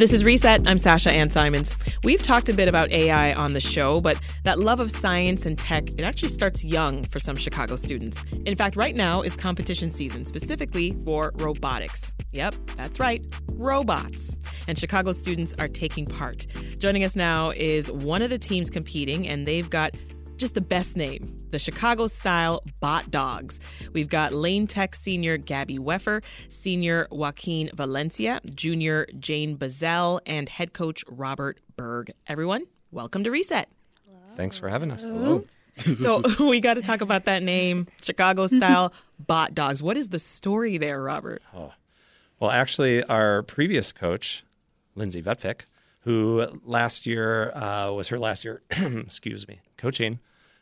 This is Reset. I'm Sasha Ann Simons. We've talked a bit about AI on the show, but that love of science and tech, it actually starts young for some Chicago students. In fact, right now is competition season, specifically for robotics. Yep, that's right, robots. And Chicago students are taking part. Joining us now is one of the teams competing, and they've got just the best name the Chicago style Bot Dogs. We've got Lane Tech senior Gabby Weffer, senior Joaquin Valencia, junior Jane Bazell, and head coach Robert Berg. Everyone, welcome to Reset. Thanks for having us. Hello. so we got to talk about that name, Chicago style Bot Dogs. What is the story there, Robert? Oh. Well, actually, our previous coach, Lindsay Vetvick, who last year uh, was her last year, excuse me, coaching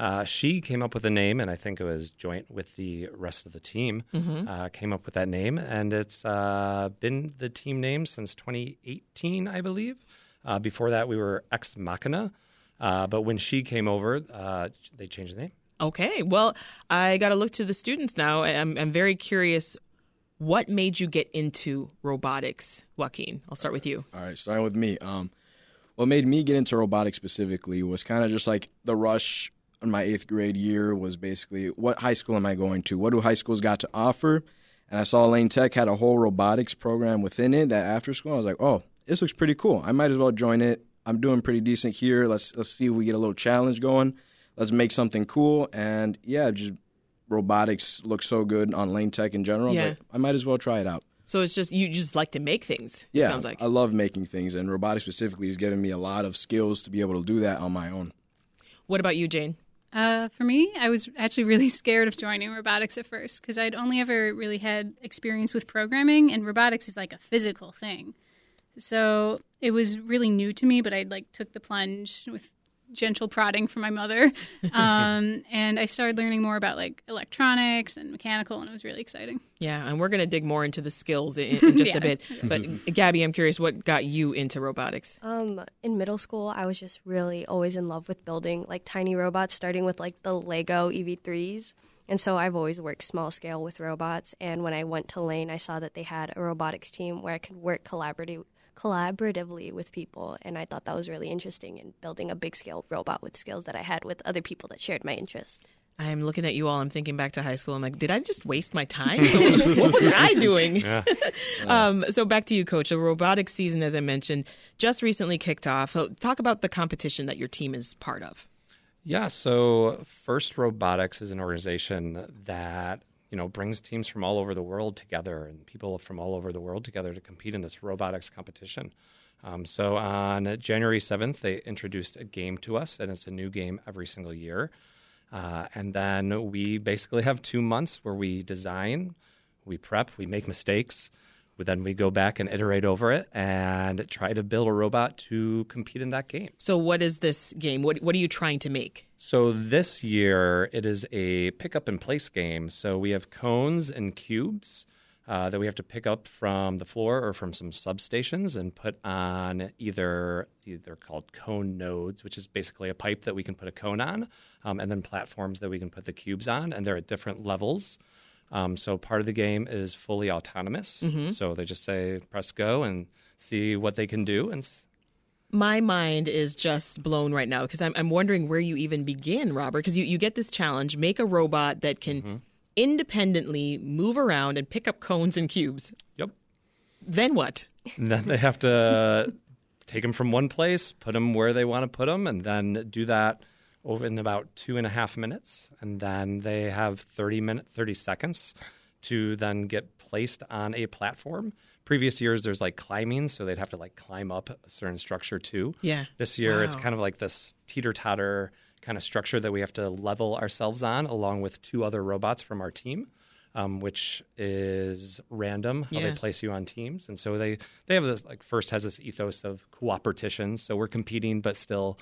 uh, she came up with a name, and I think it was joint with the rest of the team. Mm-hmm. Uh, came up with that name, and it's uh, been the team name since 2018, I believe. Uh, before that, we were Ex Machina, uh, but when she came over, uh, they changed the name. Okay, well, I got to look to the students now. I'm, I'm very curious. What made you get into robotics, Joaquin? I'll start with you. All right, starting with me. Um, what made me get into robotics specifically was kind of just like the rush in my eighth grade year was basically what high school am I going to? What do high schools got to offer? And I saw Lane Tech had a whole robotics program within it that after school I was like, oh, this looks pretty cool. I might as well join it. I'm doing pretty decent here. Let's let's see if we get a little challenge going. Let's make something cool. And yeah, just robotics looks so good on Lane Tech in general. Yeah. I might as well try it out. So it's just you just like to make things. Yeah, sounds like I love making things, and robotics specifically has given me a lot of skills to be able to do that on my own. What about you, Jane? Uh, for me, I was actually really scared of joining robotics at first because I'd only ever really had experience with programming, and robotics is like a physical thing. So it was really new to me, but I like took the plunge with gentle prodding from my mother. Um, and I started learning more about like electronics and mechanical, and it was really exciting. Yeah, and we're going to dig more into the skills in, in just yeah. a bit. But Gabby, I'm curious, what got you into robotics? Um, in middle school, I was just really always in love with building like tiny robots, starting with like the Lego EV3s. And so I've always worked small scale with robots. And when I went to Lane, I saw that they had a robotics team where I could work collaboratively collaboratively with people. And I thought that was really interesting in building a big scale robot with skills that I had with other people that shared my interest. I'm looking at you all. I'm thinking back to high school. I'm like, did I just waste my time? what was I doing? Yeah. um, so back to you, Coach. The robotics season, as I mentioned, just recently kicked off. So talk about the competition that your team is part of. Yeah. So First Robotics is an organization that you know, brings teams from all over the world together and people from all over the world together to compete in this robotics competition. Um, so on January 7th, they introduced a game to us, and it's a new game every single year. Uh, and then we basically have two months where we design, we prep, we make mistakes, then we go back and iterate over it and try to build a robot to compete in that game. So, what is this game? What, what are you trying to make? So, this year it is a pick up and place game. So, we have cones and cubes. Uh, that we have to pick up from the floor or from some substations and put on either they're called cone nodes, which is basically a pipe that we can put a cone on, um, and then platforms that we can put the cubes on, and they're at different levels. Um, so part of the game is fully autonomous. Mm-hmm. So they just say press go and see what they can do. And my mind is just blown right now because I'm, I'm wondering where you even begin, Robert. Because you, you get this challenge: make a robot that can mm-hmm. independently move around and pick up cones and cubes. Yep. Then what? then they have to take them from one place, put them where they want to put them, and then do that over in about two and a half minutes, and then they have 30 minute 30 seconds to then get placed on a platform. Previous years, there's like climbing, so they'd have to like climb up a certain structure too. Yeah. This year, wow. it's kind of like this teeter totter kind of structure that we have to level ourselves on, along with two other robots from our team. Um, which is random how yeah. they place you on teams, and so they they have this like first has this ethos of cooperation. So we're competing, but still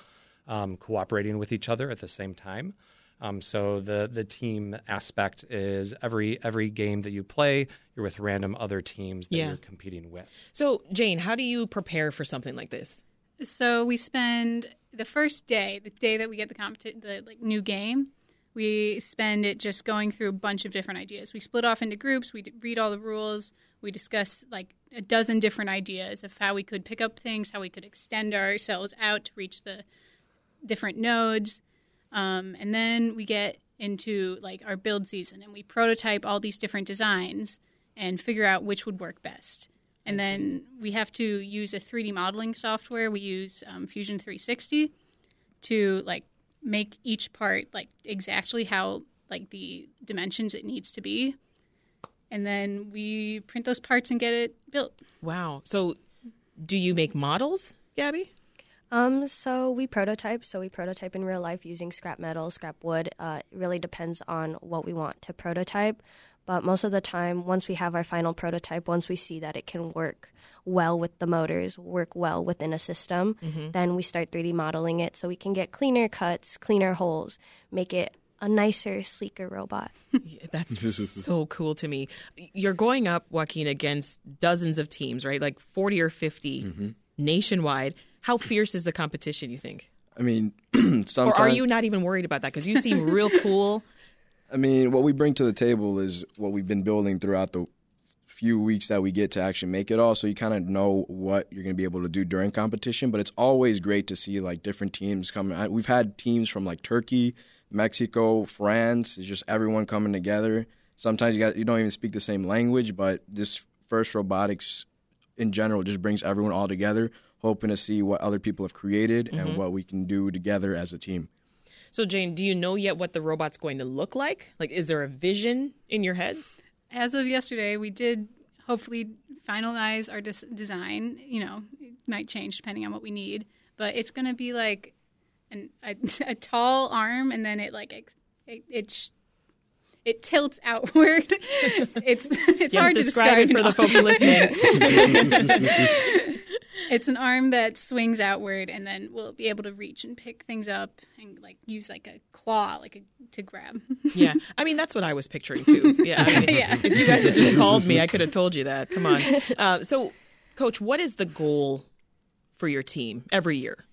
um, cooperating with each other at the same time. Um, so the the team aspect is every every game that you play, you're with random other teams that yeah. you're competing with. So Jane, how do you prepare for something like this? So we spend the first day, the day that we get the competi- the like new game, we spend it just going through a bunch of different ideas. We split off into groups. We read all the rules. We discuss like a dozen different ideas of how we could pick up things, how we could extend ourselves out to reach the different nodes. Um, and then we get into like our build season and we prototype all these different designs and figure out which would work best. And then we have to use a 3D modeling software. We use um, Fusion 360 to like make each part like exactly how like the dimensions it needs to be. And then we print those parts and get it built. Wow. So, do you make models, Gabby? Um, so we prototype. So we prototype in real life using scrap metal, scrap wood. Uh, it really depends on what we want to prototype. But most of the time, once we have our final prototype, once we see that it can work well with the motors, work well within a system, then we start 3D modeling it so we can get cleaner cuts, cleaner holes, make it a nicer, sleeker robot. Yeah, That's so cool to me. You're going up, Joaquin, against dozens of teams, right? Like 40 or 50 nationwide. How fierce is the competition, you think? I mean, sometimes. Or are you not even worried about that? Because you seem real cool. I mean, what we bring to the table is what we've been building throughout the few weeks that we get to actually make it all. So you kind of know what you're going to be able to do during competition. But it's always great to see like different teams coming. We've had teams from like Turkey, Mexico, France. It's just everyone coming together. Sometimes you got you don't even speak the same language, but this first robotics in general just brings everyone all together, hoping to see what other people have created and mm-hmm. what we can do together as a team. So, Jane, do you know yet what the robot's going to look like? Like, is there a vision in your heads? As of yesterday, we did hopefully finalize our des- design. You know, it might change depending on what we need, but it's going to be like an, a, a tall arm, and then it like ex- it it, sh- it tilts outward. it's it's You hard to to describe describe it for the folks listening. It's an arm that swings outward, and then we'll be able to reach and pick things up, and like use like a claw, like a, to grab. yeah, I mean that's what I was picturing too. Yeah, I mean, Yeah. if you guys had just called me, I could have told you that. Come on. Uh, so, Coach, what is the goal for your team every year?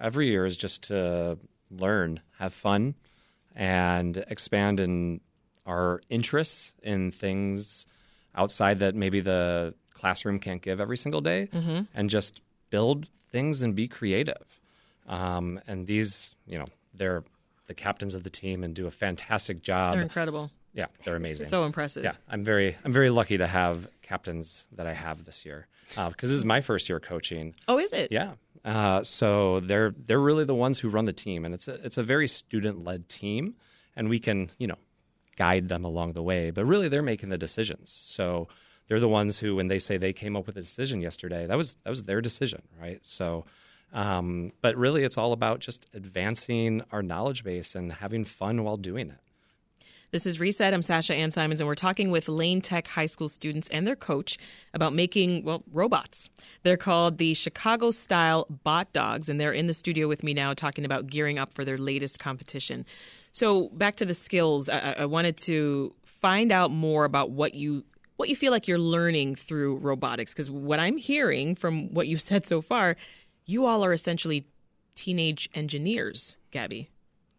every year is just to learn, have fun, and expand in our interests in things outside that maybe the classroom can't give every single day, and just build things and be creative. Um, and these, you know, they're the captains of the team and do a fantastic job. They're incredible. yeah, they're amazing. So impressive. Yeah, I'm very I'm very lucky to have captains that I have this year because this is my first year coaching. Oh, is it? Yeah. Uh, so they're they're really the ones who run the team, and it's a it's a very student led team, and we can you know guide them along the way, but really they're making the decisions. So they're the ones who, when they say they came up with a decision yesterday, that was that was their decision, right? So. Um, but really, it's all about just advancing our knowledge base and having fun while doing it. This is Reset. I'm Sasha Ann Simons, and we're talking with Lane Tech high school students and their coach about making, well, robots. They're called the Chicago style bot dogs, and they're in the studio with me now talking about gearing up for their latest competition. So, back to the skills, I, I wanted to find out more about what you. What you feel like you're learning through robotics, because what I'm hearing from what you've said so far, you all are essentially teenage engineers, Gabby.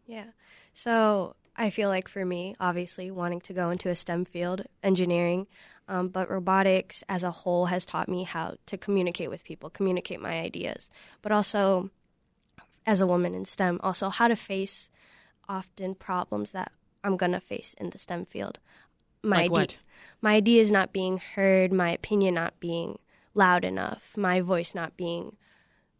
Yeah. So I feel like for me, obviously, wanting to go into a STEM field, engineering, um, but robotics as a whole has taught me how to communicate with people, communicate my ideas, but also as a woman in STEM, also how to face often problems that I'm going to face in the STEM field. My Like ide- what? My ideas not being heard, my opinion not being loud enough, my voice not being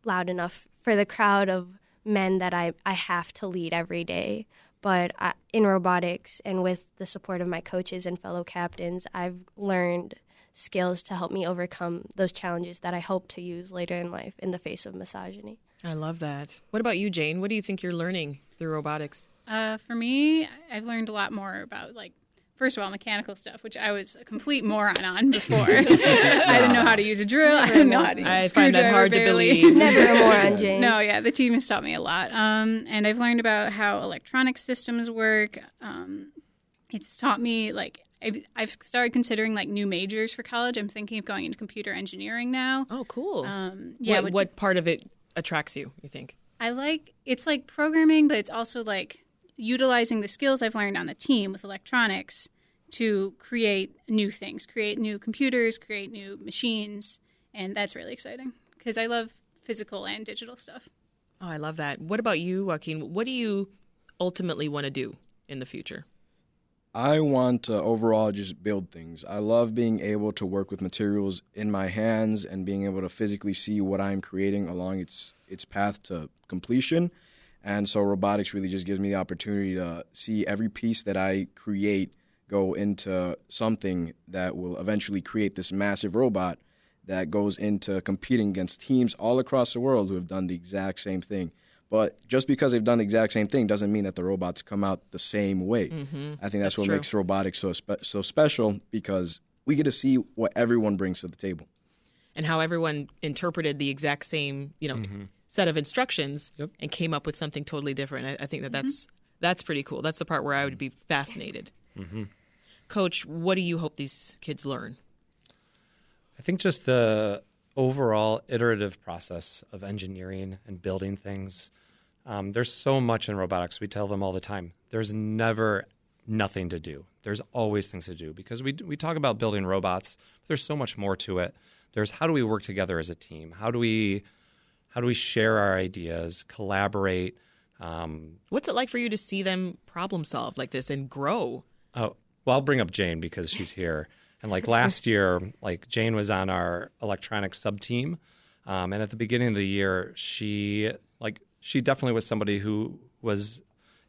loud enough for the crowd of men that I, I have to lead every day. But I, in robotics and with the support of my coaches and fellow captains, I've learned skills to help me overcome those challenges that I hope to use later in life in the face of misogyny. I love that. What about you, Jane? What do you think you're learning through robotics? Uh, for me, I've learned a lot more about like first of all mechanical stuff, which I was a complete moron on before. I didn't know how to use a drill. I didn't know how to use a I find that screwdriver hard to barely. believe. Never a moron, Jane. No, yeah, the team has taught me a lot, um, and I've learned about how electronic systems work. Um, it's taught me like I've, I've started considering like new majors for college. I'm thinking of going into computer engineering now. Oh, cool. Um, yeah, what, would- what part of it attracts you, you think? I like it's like programming, but it's also like utilizing the skills I've learned on the team with electronics to create new things, create new computers, create new machines, and that's really exciting because I love physical and digital stuff. Oh, I love that. What about you, Joaquin? What do you ultimately want to do in the future? I want to overall just build things. I love being able to work with materials in my hands and being able to physically see what I'm creating along its its path to completion. And so robotics really just gives me the opportunity to see every piece that I create go into something that will eventually create this massive robot that goes into competing against teams all across the world who have done the exact same thing. But just because they've done the exact same thing doesn't mean that the robots come out the same way. Mm-hmm. I think that's, That's what true. makes robotics so spe- so special because we get to see what everyone brings to the table. And how everyone interpreted the exact same, you know, set of instructions Yep. and came up with something totally different. I, I think that that's that's pretty cool. That's the part where I would be fascinated. Coach, what do you hope these kids learn? I think just the overall iterative process of engineering and building things. Um, there's so much in robotics. We tell them all the time. There's never nothing to do. There's always things to do because we we talk about building robots. But there's so much more to it. There's how do we work together as a team? How do we how do we share our ideas, collaborate? Um, What's it like for you to see them problem solve like this and grow? Oh, well, I'll bring up Jane because she's here. And like last year, like Jane was on our electronics sub team, um, and at the beginning of the year, she like she definitely was somebody who was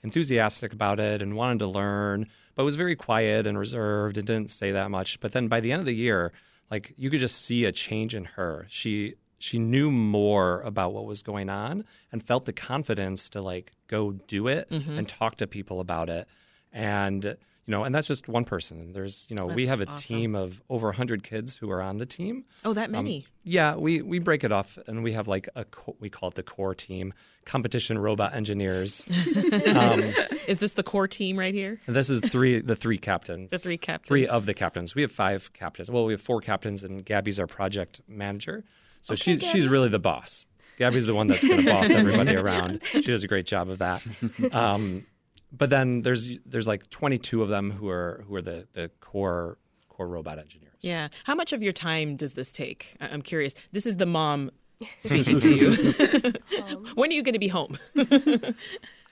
enthusiastic about it and wanted to learn, but was very quiet and reserved and didn't say that much. But then by the end of the year, like you could just see a change in her. She she knew more about what was going on and felt the confidence to like go do it and talk to people about it. And you know, and that's just one person. There's, you know, we have a awesome. team of over 100 kids who are on the team. Oh, that many. Yeah, we, we break it off and we have like a co- we call it the core team, competition robot engineers. um, Is this the core team right here? this is three the three captains. The three captains. Three of the captains. We have five captains. Well, we have four captains and Gabby's our project manager. So she's she's really the boss. Gabby's the one that's going to boss everybody around. She does a great job of that. Um, but then there's there's like 22 of them who are who are the the core core robot engineers. Yeah. How much of your time does this take? I- I'm curious. This is the mom speaking to you. when are you going to be home?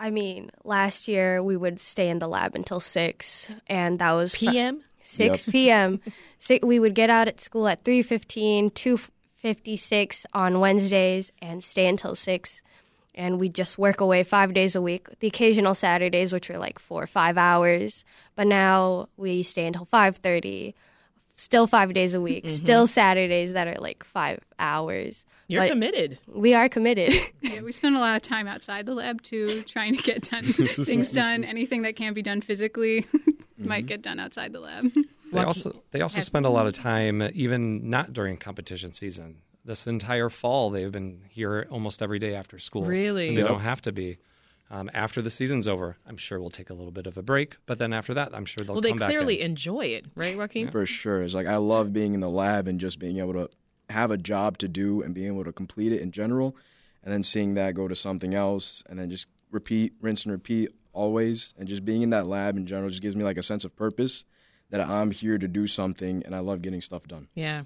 I mean, last year we would stay in the lab until 6 and that was fu- PM? 6 p.m. Si we would get out at school at 3:15, 2:56 on Wednesdays and stay until 6 and we just work away 5 days a week. The occasional Saturdays which are like 4 or 5 hours, but now we stay until 5:30. Still 5 days a week. Mm-hmm. Still Saturdays that are like 5 hours. You're But committed. we are committed. Yeah, we spend a lot of time outside the lab too, trying to get done things done. Anything that can't be done physically might mm-hmm. get done outside the lab. They also they also spend a lot of time even not during competition season. This entire fall, they've been here almost every day after school. Really? And they Yep. don't have to be. Um, after the season's over, I'm sure we'll take a little bit of a break. But then after that, I'm sure they'll come back. Well, they come back. clearly in. enjoy it, right, Joaquin? For sure. It's like I love being in the lab and just being able to have a job to do and being able to complete it in general. And then seeing that go to something else and then just repeat, rinse and repeat always. And just being in that lab in general just gives me like a sense of purpose that I'm here to do something and I love getting stuff done. Yeah.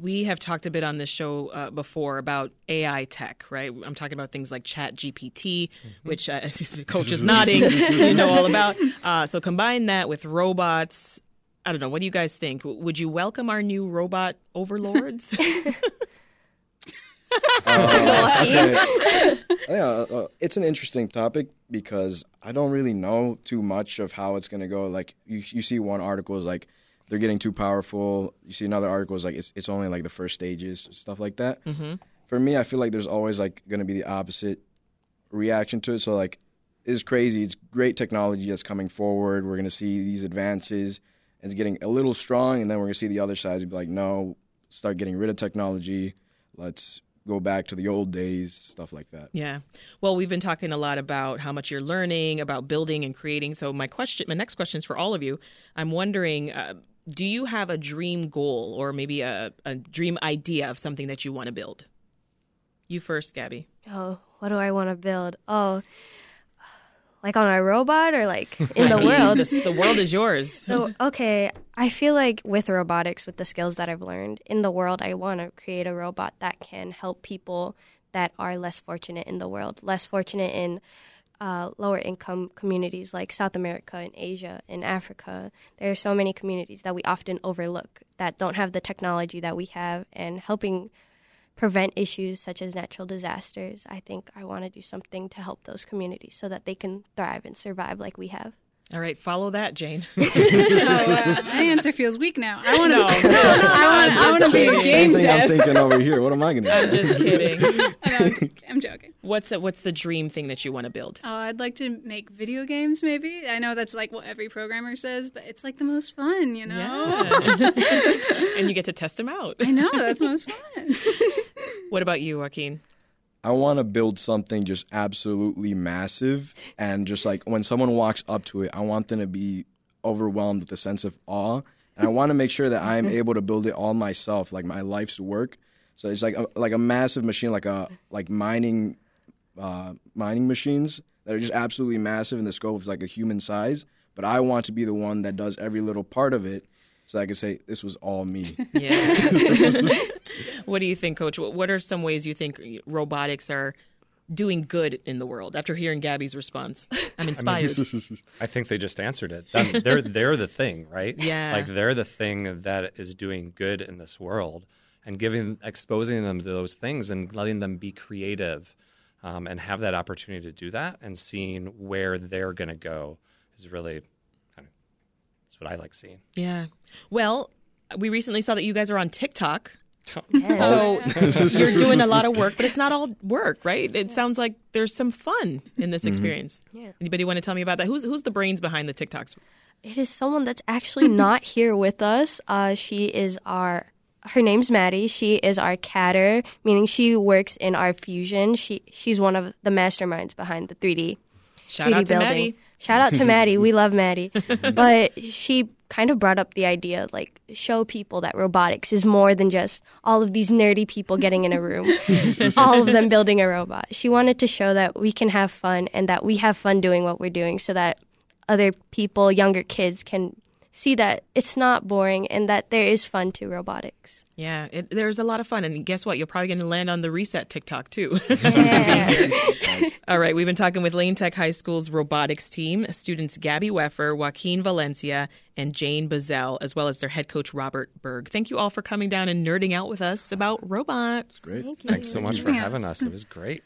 We have talked a bit on this show uh, before about AI tech, right? I'm talking about things like Chat GPT, which uh, the coach is nodding, you know all about. Uh, so combine that with robots. I don't know. What do you guys think? Would you welcome our new robot overlords? Uh, okay. yeah, uh, it's an interesting topic because I don't really know too much of how it's going to go. Like you, you see one article is like they're getting too powerful. You see another article is like it's it's only like the first stages, stuff like that. Mm-hmm. For me, I feel like there's always like going to be the opposite reaction to it. So like, it's crazy. It's great technology that's coming forward. We're going to see these advances. It's getting a little strong, and then we're going to see the other side be like, no, start getting rid of technology. Let's go back to the old days, stuff like that. Yeah. Well, we've been talking a lot about how much you're learning, about building and creating. So my question, my next question is for all of you. I'm wondering, uh, do you have a dream goal or maybe a, a dream idea of something that you want to build? You first, Gabby. Oh, what do I want to build? Oh, like on a robot or like in the world? The world is yours. So, okay, I feel like with robotics, with the skills that I've learned in the world, I want to create a robot that can help people that are less fortunate in the world, less fortunate in uh, lower income communities like South America and Asia and Africa. There are so many communities that we often overlook that don't have the technology that we have, and helping prevent issues such as natural disasters. I think I want to do something to help those communities so that they can thrive and survive like we have. All right, follow that, Jane. Oh, wow. My answer feels weak now. I want to. No, no, no, I want. To be a Same game thing I'm thinking over here. What am I gonna I'm do? just kidding. No, I'm joking. What's the, what's the dream thing that you want to build? Oh, I'd like to make video games. Maybe I know that's like what every programmer says, but it's like the most fun, you know. Yeah. and you get to test them out. I know that's most fun. What about you, Joaquin? I want to build something just absolutely massive, and just like when someone walks up to it, I want them to be overwhelmed with a sense of awe, and I want to make sure that I am able to build it all myself, like my life's work. So it's like a, like a massive machine, like a like mining uh, mining machines that are just absolutely massive in the scope of like a human size. But I want to be the one that does every little part of it, so I could say this was all me. Yeah. what do you think, Coach? What what are some ways you think robotics are doing good in the world? After hearing Gabby's response, I'm inspired. I think they just answered it. Them- They're they're the thing, right? Yeah. Like they're the thing that is doing good in this world, and giving exposing them to those things and letting them be creative, um, and have that opportunity to do that, and seeing where they're going to go is really. That's what I like seeing. yeah. Well, we recently saw that you guys are on TikTok. Yes. So you're doing a lot of work, but it's not all work, right? It sounds like there's some fun in this experience. Yeah. Anybody want to tell me about that? Who's who's the brains behind the TikToks? It is someone that's actually not here with us. Uh, she is our. Her name's Maddie. She is our catter, meaning she works in our fusion. She she's one of the masterminds behind the 3D Shout 3D out to building. Maddie. Shout out to Maddie. We love Maddie. But she kind of brought up the idea like show people that robotics is more than just all of these nerdy people getting in a room, all of them building a robot. She wanted to show that we can have fun and that we have fun doing what we're doing so that other people, younger kids can see that it's not boring and that there is fun to robotics. Yeah, it, there's a lot of fun, and guess what? You're probably going to land on the Reset TikTok too. All right, we've been talking with Lane Tech High School's robotics team, students Gabby Weffer, Joaquin Valencia, and Jane Bazell, as well as their head coach Robert Berg. Thank you all for coming down and nerding out with us about robots. Great. Thank you. Thanks so much for having us. It was great.